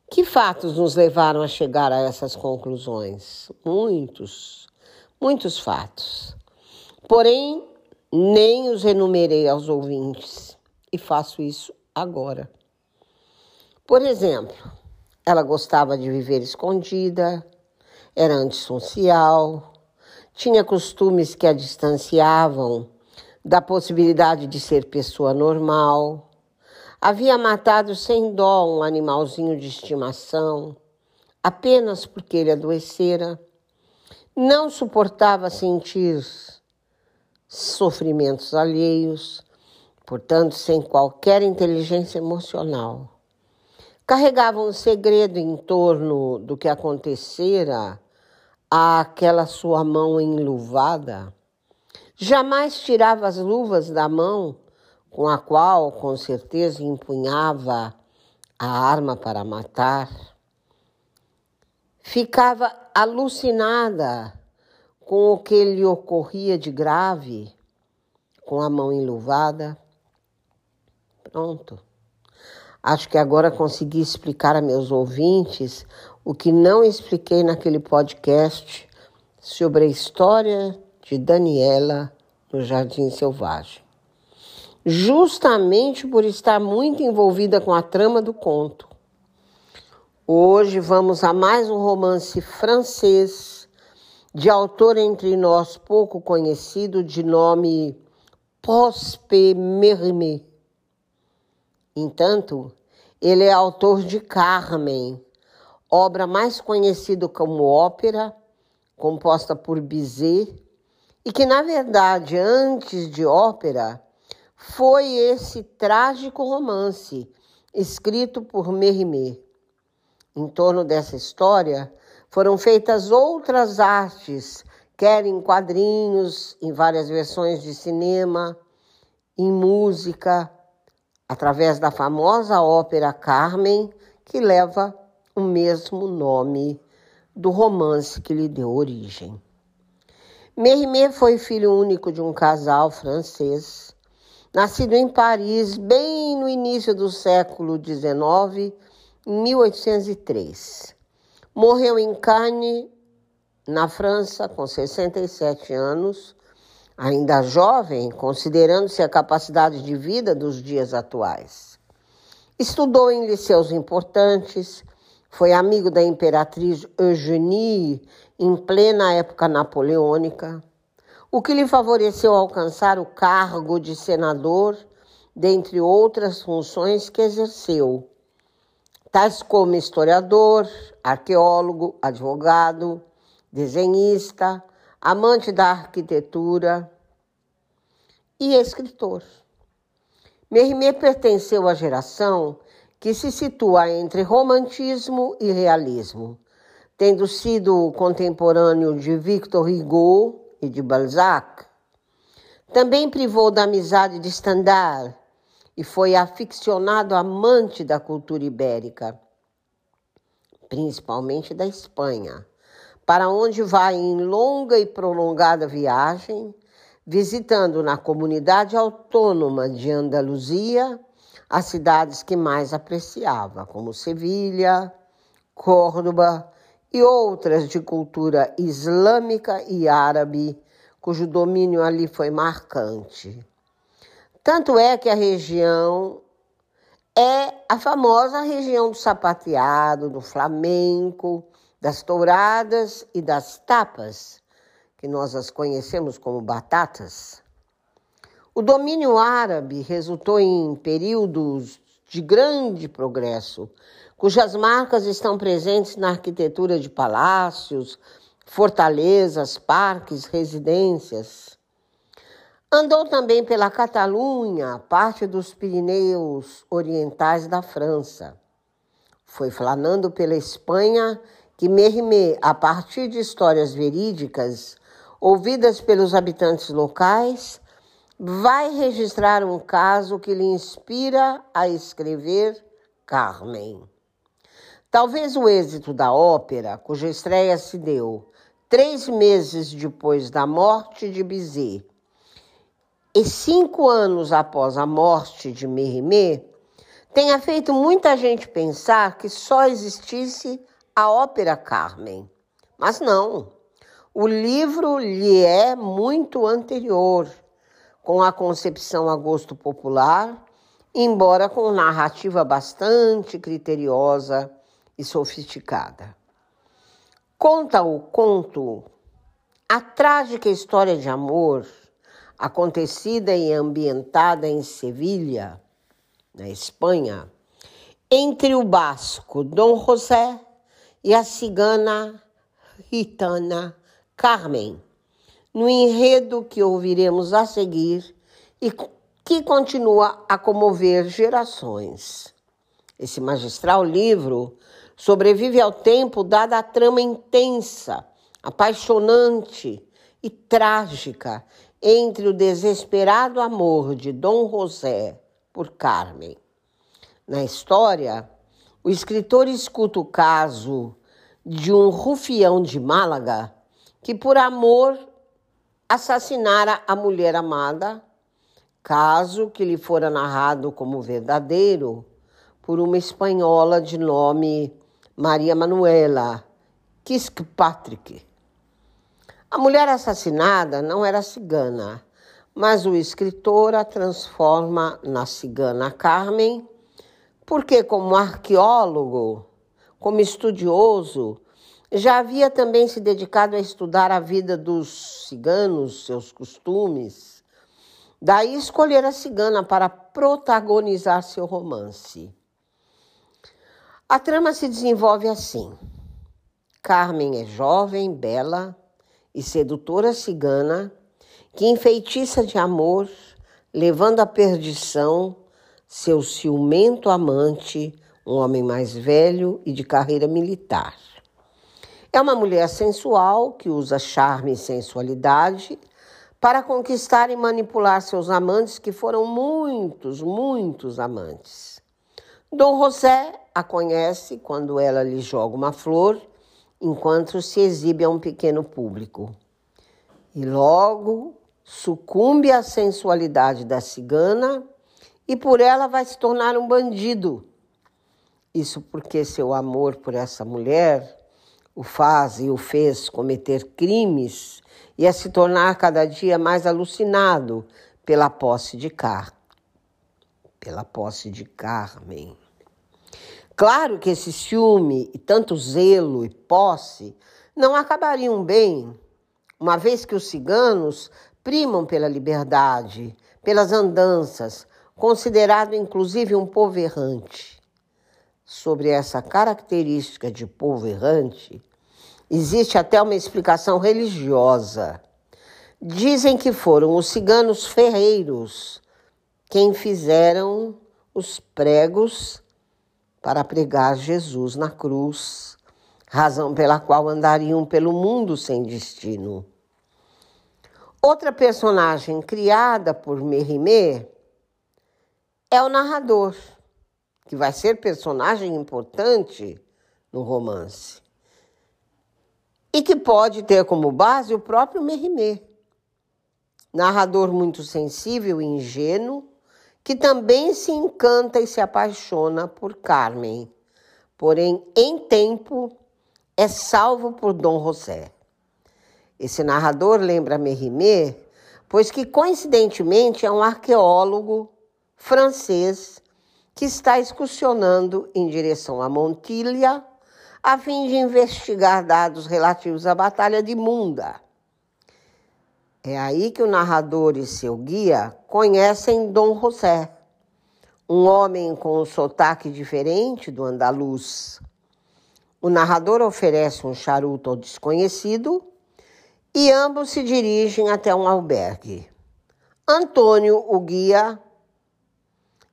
Que fatos nos levaram a chegar a essas conclusões? Muitos, muitos fatos. Porém, nem os enumerei aos ouvintes e faço isso agora. Por exemplo, ela gostava de viver escondida, era antissocial, tinha costumes que a distanciavam da possibilidade de ser pessoa normal. Havia matado sem dó um animalzinho de estimação, apenas porque ele adoecera. Não suportava sentir sofrimentos alheios, portanto, sem qualquer inteligência emocional. Carregava um segredo em torno do que acontecera àquela sua mão enluvada, jamais tirava as luvas da mão com a qual, com certeza, empunhava a arma para matar. Ficava alucinada com o que lhe ocorria de grave, com a mão enluvada. Pronto. Acho que agora consegui explicar a meus ouvintes o que não expliquei naquele podcast sobre a história de Daniela no Jardim Selvagem. justamente por estar muito envolvida com a trama do conto. Hoje vamos a mais um romance francês de autor entre nós pouco conhecido de nome Prosper Mérimée. Entanto, ele é autor de Carmen, obra mais conhecida como ópera, composta por Bizet, e que, na verdade, antes de ópera, foi esse trágico romance escrito por Mérimée. Em torno dessa história foram feitas outras artes, quer em quadrinhos, em várias versões de cinema, em música, através da famosa ópera Carmen, que leva o mesmo nome do romance que lhe deu origem. Mérimée foi filho único de um casal francês, nascido em Paris bem no início do século XIX, em 1803. Morreu em Cannes, na França, com 67 anos, ainda jovem, considerando-se a capacidade de vida dos dias atuais. Estudou em liceus importantes, foi amigo da imperatriz Eugénie em plena época napoleônica, o que lhe favoreceu alcançar o cargo de senador, dentre outras funções que exerceu tais como historiador, arqueólogo, advogado, desenhista, amante da arquitetura e escritor. Mérimée pertenceu à geração que se situa entre romantismo e realismo, tendo sido contemporâneo de Victor Hugo e de Balzac. Também privou da amizade de Stendhal, e foi aficionado amante da cultura ibérica, principalmente da Espanha, para onde vai em longa e prolongada viagem, visitando na comunidade autônoma de Andaluzia as cidades que mais apreciava, como Sevilha, Córdoba e outras de cultura islâmica e árabe, cujo domínio ali foi marcante. Tanto é que a região é a famosa região do sapateado, do flamenco, das touradas e das tapas, que nós as conhecemos como batatas. O domínio árabe resultou em períodos de grande progresso, cujas marcas estão presentes na arquitetura de palácios, fortalezas, parques, residências. Andou também pela Catalunha, parte dos Pirineus orientais da França. Foi flanando pela Espanha que Mérimée, a partir de histórias verídicas ouvidas pelos habitantes locais, vai registrar um caso que lhe inspira a escrever Carmen. Talvez o êxito da ópera, cuja estreia se deu três meses depois da morte de Bizet, e cinco anos após a morte de Mérimée, tenha feito muita gente pensar que só existisse a ópera Carmen. Mas não. O livro lhe é muito anterior, com a concepção a gosto popular, embora com narrativa bastante criteriosa e sofisticada. Conta o conto a trágica história de amor acontecida e ambientada em Sevilha, na Espanha, entre o basco Dom José e a cigana ritana Carmen, no enredo que ouviremos a seguir e que continua a comover gerações. Esse magistral livro sobrevive ao tempo dada a trama intensa, apaixonante e trágica entre o desesperado amor de Dom José por Carmen. Na história, o escritor escuta o caso de um rufião de Málaga que, por amor, assassinara a mulher amada, caso que lhe fora narrado como verdadeiro por uma espanhola de nome Maria Manuela Kirkpatrick. A mulher assassinada não era cigana, mas o escritor a transforma na cigana Carmen, porque, como arqueólogo, como estudioso, já havia também se dedicado a estudar a vida dos ciganos, seus costumes. Daí escolher a cigana para protagonizar seu romance. A trama se desenvolve assim. Carmen é jovem, bela e sedutora cigana que enfeitiça de amor, levando à perdição seu ciumento amante, um homem mais velho e de carreira militar. É uma mulher sensual que usa charme e sensualidade para conquistar e manipular seus amantes, que foram muitos, muitos amantes. Dom José a conhece quando ela lhe joga uma flor, enquanto se exibe a um pequeno público. E logo sucumbe à sensualidade da cigana e por ela vai se tornar um bandido. Isso porque seu amor por essa mulher o faz e o fez cometer crimes e a se tornar cada dia mais alucinado pela posse de Car pela posse de Carmen. Claro que esse ciúme e tanto zelo e posse não acabariam bem, uma vez que os ciganos primam pela liberdade, pelas andanças, considerado inclusive um povo errante. Sobre essa característica de povo errante, existe até uma explicação religiosa. Dizem que foram os ciganos ferreiros quem fizeram os pregos para pregar Jesus na cruz, razão pela qual andariam pelo mundo sem destino. Outra personagem criada por Mérimée é o narrador, que vai ser personagem importante no romance. E que pode ter como base o próprio Mérimée. Narrador muito sensível e ingênuo, que também se encanta e se apaixona por Carmen, porém, em tempo, é salvo por Dom José. Esse narrador lembra Mérimée, pois que coincidentemente é um arqueólogo francês que está excursionando em direção a Montilha a fim de investigar dados relativos à Batalha de Munda. É aí que o narrador e seu guia conhecem Dom José, um homem com um sotaque diferente do andaluz. O narrador oferece um charuto ao desconhecido e ambos se dirigem até um albergue. Antônio, o guia,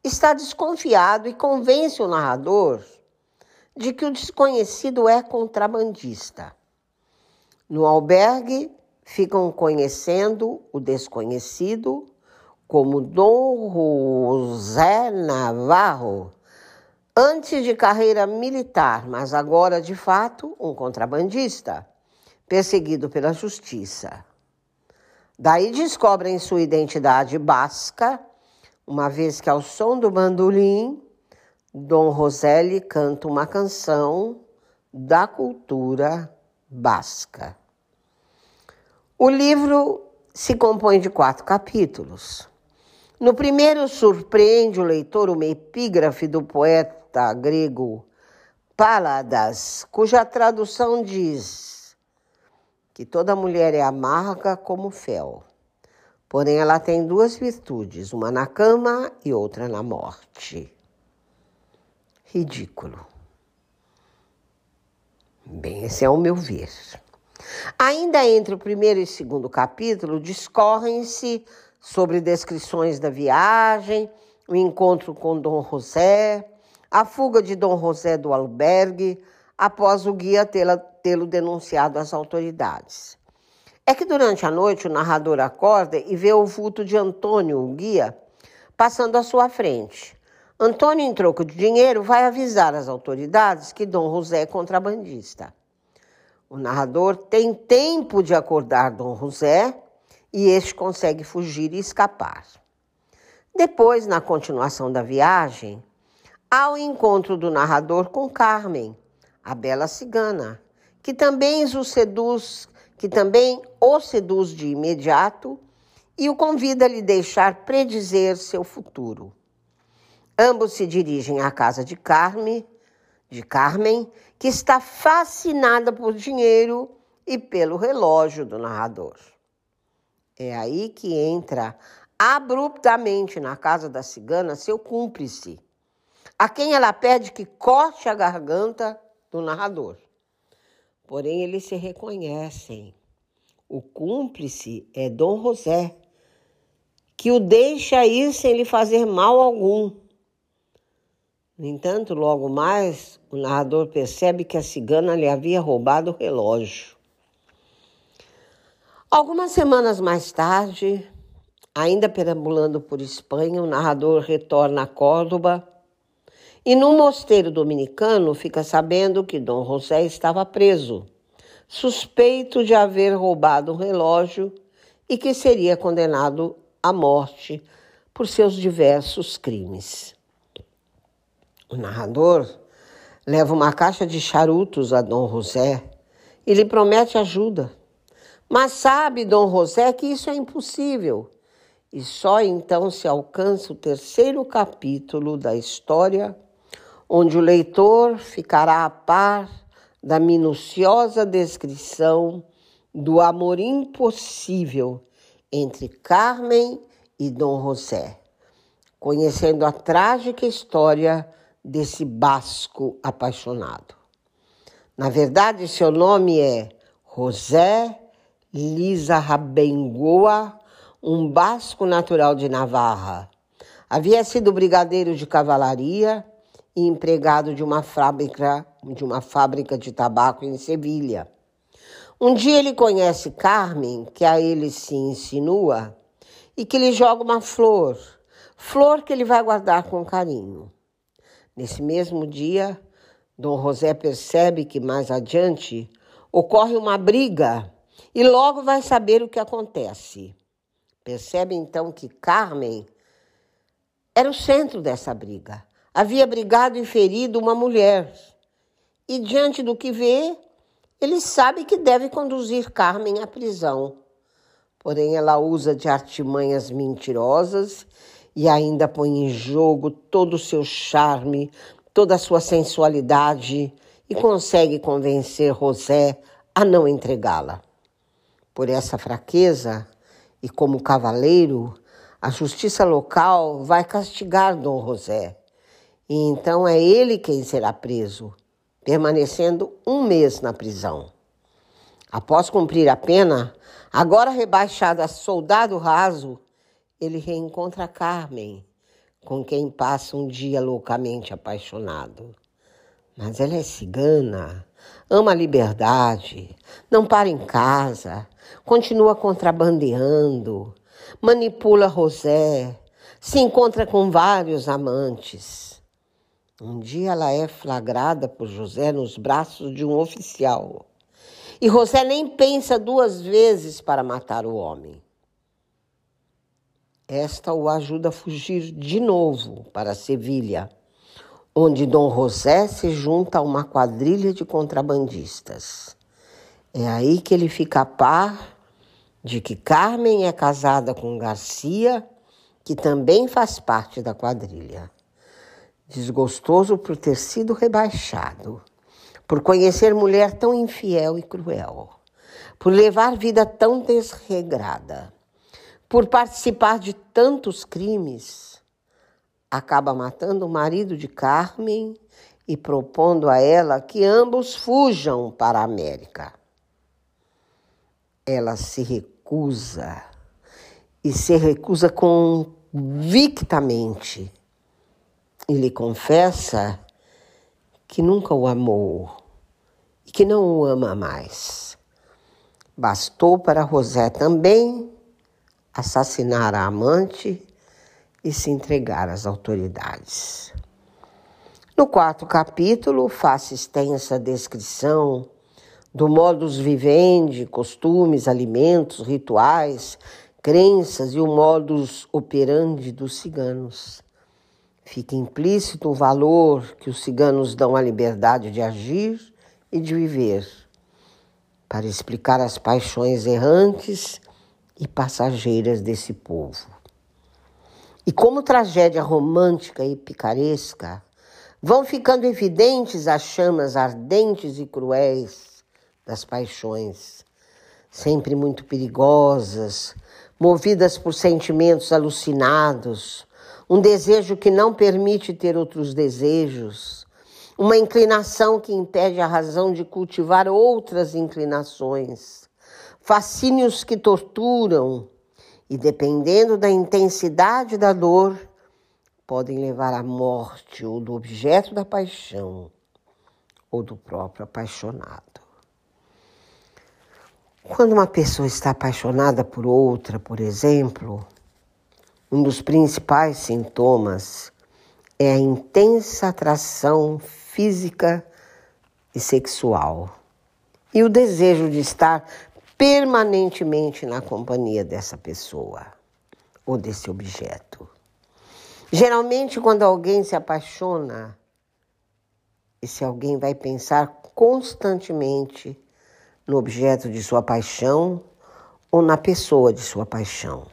está desconfiado e convence o narrador de que o desconhecido é contrabandista. No albergue, ficam conhecendo o desconhecido como Dom José Navarro, antes de carreira militar, mas agora de fato um contrabandista perseguido pela justiça. Daí descobrem sua identidade basca, uma vez que ao som do bandolim, Dom Roselli canta uma canção da cultura basca. O livro se compõe de quatro capítulos. No primeiro, surpreende o leitor uma epígrafe do poeta grego Paladas, cuja tradução diz que toda mulher é amarga como fel. Porém, ela tem duas virtudes, uma na cama e outra na morte. Ridículo. Bem, esse é o meu ver. Ainda entre o primeiro e segundo capítulo, discorrem-se sobre descrições da viagem, o encontro com Dom José, a fuga de Dom José do albergue, após o guia tê-lo denunciado às autoridades. É que durante a noite o narrador acorda e vê o vulto de Antônio, o guia, passando à sua frente. Antônio, em troco de dinheiro, vai avisar as autoridades que Dom José é contrabandista. O narrador tem tempo de acordar Dom José e este consegue fugir e escapar. Depois, na continuação da viagem, há o encontro do narrador com Carmen, a bela cigana, que também o seduz, que também o seduz de imediato e o convida a lhe deixar predizer seu futuro. Ambos se dirigem à casa de Carme, de Carmen, que está fascinada por dinheiro e pelo relógio do narrador. É aí que entra abruptamente na casa da cigana seu cúmplice, a quem ela pede que corte a garganta do narrador. Porém, eles se reconhecem. O cúmplice é Dom José, que o deixa ir sem lhe fazer mal algum. No entanto, logo mais, o narrador percebe que a cigana lhe havia roubado o relógio. Algumas semanas mais tarde, ainda perambulando por Espanha, o narrador retorna a Córdoba e no mosteiro dominicano fica sabendo que Dom José estava preso, suspeito de haver roubado o relógio e que seria condenado à morte por seus diversos crimes. O narrador leva uma caixa de charutos a Dom José e lhe promete ajuda. Mas sabe Dom José que isso é impossível. E só então se alcança o terceiro capítulo da história, onde o leitor ficará a par da minuciosa descrição do amor impossível entre Carmen e Dom José, conhecendo a trágica história desse basco apaixonado. Na verdade, seu nome é José Lizarrabengoa, um basco natural de Navarra. Havia sido brigadeiro de cavalaria e empregado de uma fábrica de uma fábrica de tabaco em Sevilha. Um dia ele conhece Carmen, que a ele se insinua, e que lhe joga uma flor, flor que ele vai guardar com carinho. Nesse mesmo dia, Dom José percebe que mais adiante ocorre uma briga e logo vai saber o que acontece. Percebe então que Carmen era o centro dessa briga. Havia brigado e ferido uma mulher. E diante do que vê, ele sabe que deve conduzir Carmen à prisão. Porém, ela usa de artimanhas mentirosas e ainda põe em jogo todo o seu charme, toda a sua sensualidade e consegue convencer José a não entregá-la. Por essa fraqueza e como cavaleiro, a justiça local vai castigar Dom José. E então é ele quem será preso, permanecendo um mês na prisão. Após cumprir a pena, agora rebaixado a soldado raso, ele reencontra Carmen, com quem passa um dia loucamente apaixonado. Mas ela é cigana, ama a liberdade, não para em casa, continua contrabandeando, manipula José, se encontra com vários amantes. Um dia ela é flagrada por José nos braços de um oficial. E José nem pensa duas vezes para matar o homem. Esta o ajuda a fugir de novo para Sevilha onde Dom José se junta a uma quadrilha de contrabandistas. É aí que ele fica a par de que Carmen é casada com Garcia, que também faz parte da quadrilha. Desgostoso por ter sido rebaixado, por conhecer mulher tão infiel e cruel, por levar vida tão desregrada, por participar de tantos crimes, acaba matando o marido de Carmen e propondo a ela que ambos fujam para a América. Ela se recusa e se recusa convictamente e lhe confessa que nunca o amou e que não o ama mais. Bastou para José também assassinar a amante e se entregar às autoridades. No quarto capítulo, faço extensa descrição do modus vivendi, costumes, alimentos, rituais, crenças e o modus operandi dos ciganos. Fica implícito o valor que os ciganos dão à liberdade de agir e de viver, para explicar as paixões errantes e passageiras desse povo. E como tragédia romântica e picaresca, vão ficando evidentes as chamas ardentes e cruéis das paixões, sempre muito perigosas, movidas por sentimentos alucinados, um desejo que não permite ter outros desejos, uma inclinação que impede a razão de cultivar outras inclinações, fascínios que torturam e, dependendo da intensidade da dor, podem levar à morte ou do objeto da paixão ou do próprio apaixonado. Quando uma pessoa está apaixonada por outra, por exemplo, um dos principais sintomas é a intensa atração física e sexual e o desejo de estar permanentemente na companhia dessa pessoa ou desse objeto. Geralmente, quando alguém se apaixona, esse alguém vai pensar constantemente no objeto de sua paixão ou na pessoa de sua paixão.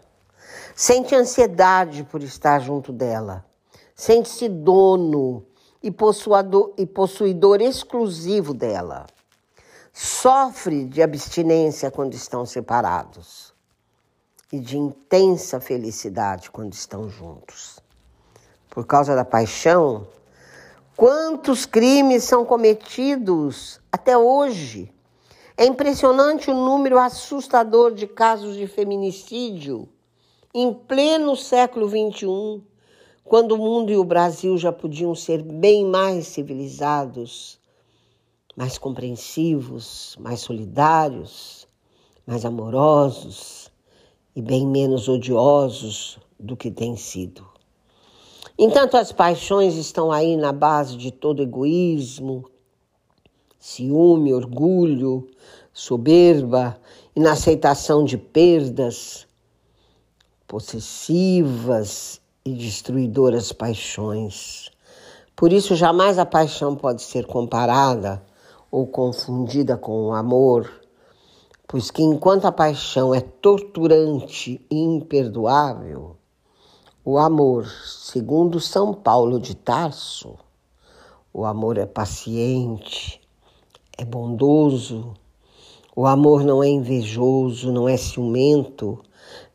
Sente ansiedade por estar junto dela. Sente-se dono e possuidor, exclusivo dela. Sofre de abstinência quando estão separados e de intensa felicidade quando estão juntos por causa da paixão, quantos crimes são cometidos até hoje. É impressionante o número assustador de casos de feminicídio em pleno século XXI, quando o mundo e o Brasil já podiam ser bem mais civilizados, mais compreensivos, mais solidários, mais amorosos e bem menos odiosos do que têm sido. Entanto, as paixões estão aí na base de todo egoísmo, ciúme, orgulho, soberba, inaceitação de perdas, possessivas e destruidoras paixões. Por isso, jamais a paixão pode ser comparada ou confundida com o amor, pois que enquanto a paixão é torturante e imperdoável, o amor, segundo São Paulo de Tarso, o amor é paciente, é bondoso, o amor não é invejoso, não é ciumento,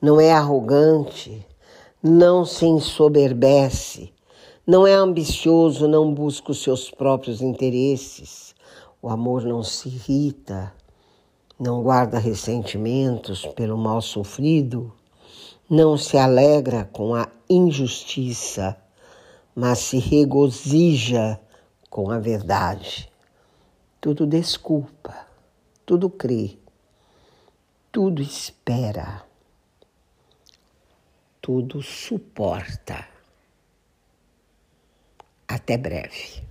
não é arrogante, não se ensoberbece, não é ambicioso, não busca os seus próprios interesses. O amor não se irrita, não guarda ressentimentos pelo mal sofrido não se alegra com a injustiça, mas se regozija com a verdade. Tudo desculpa, tudo crê, tudo espera, tudo suporta. Até breve.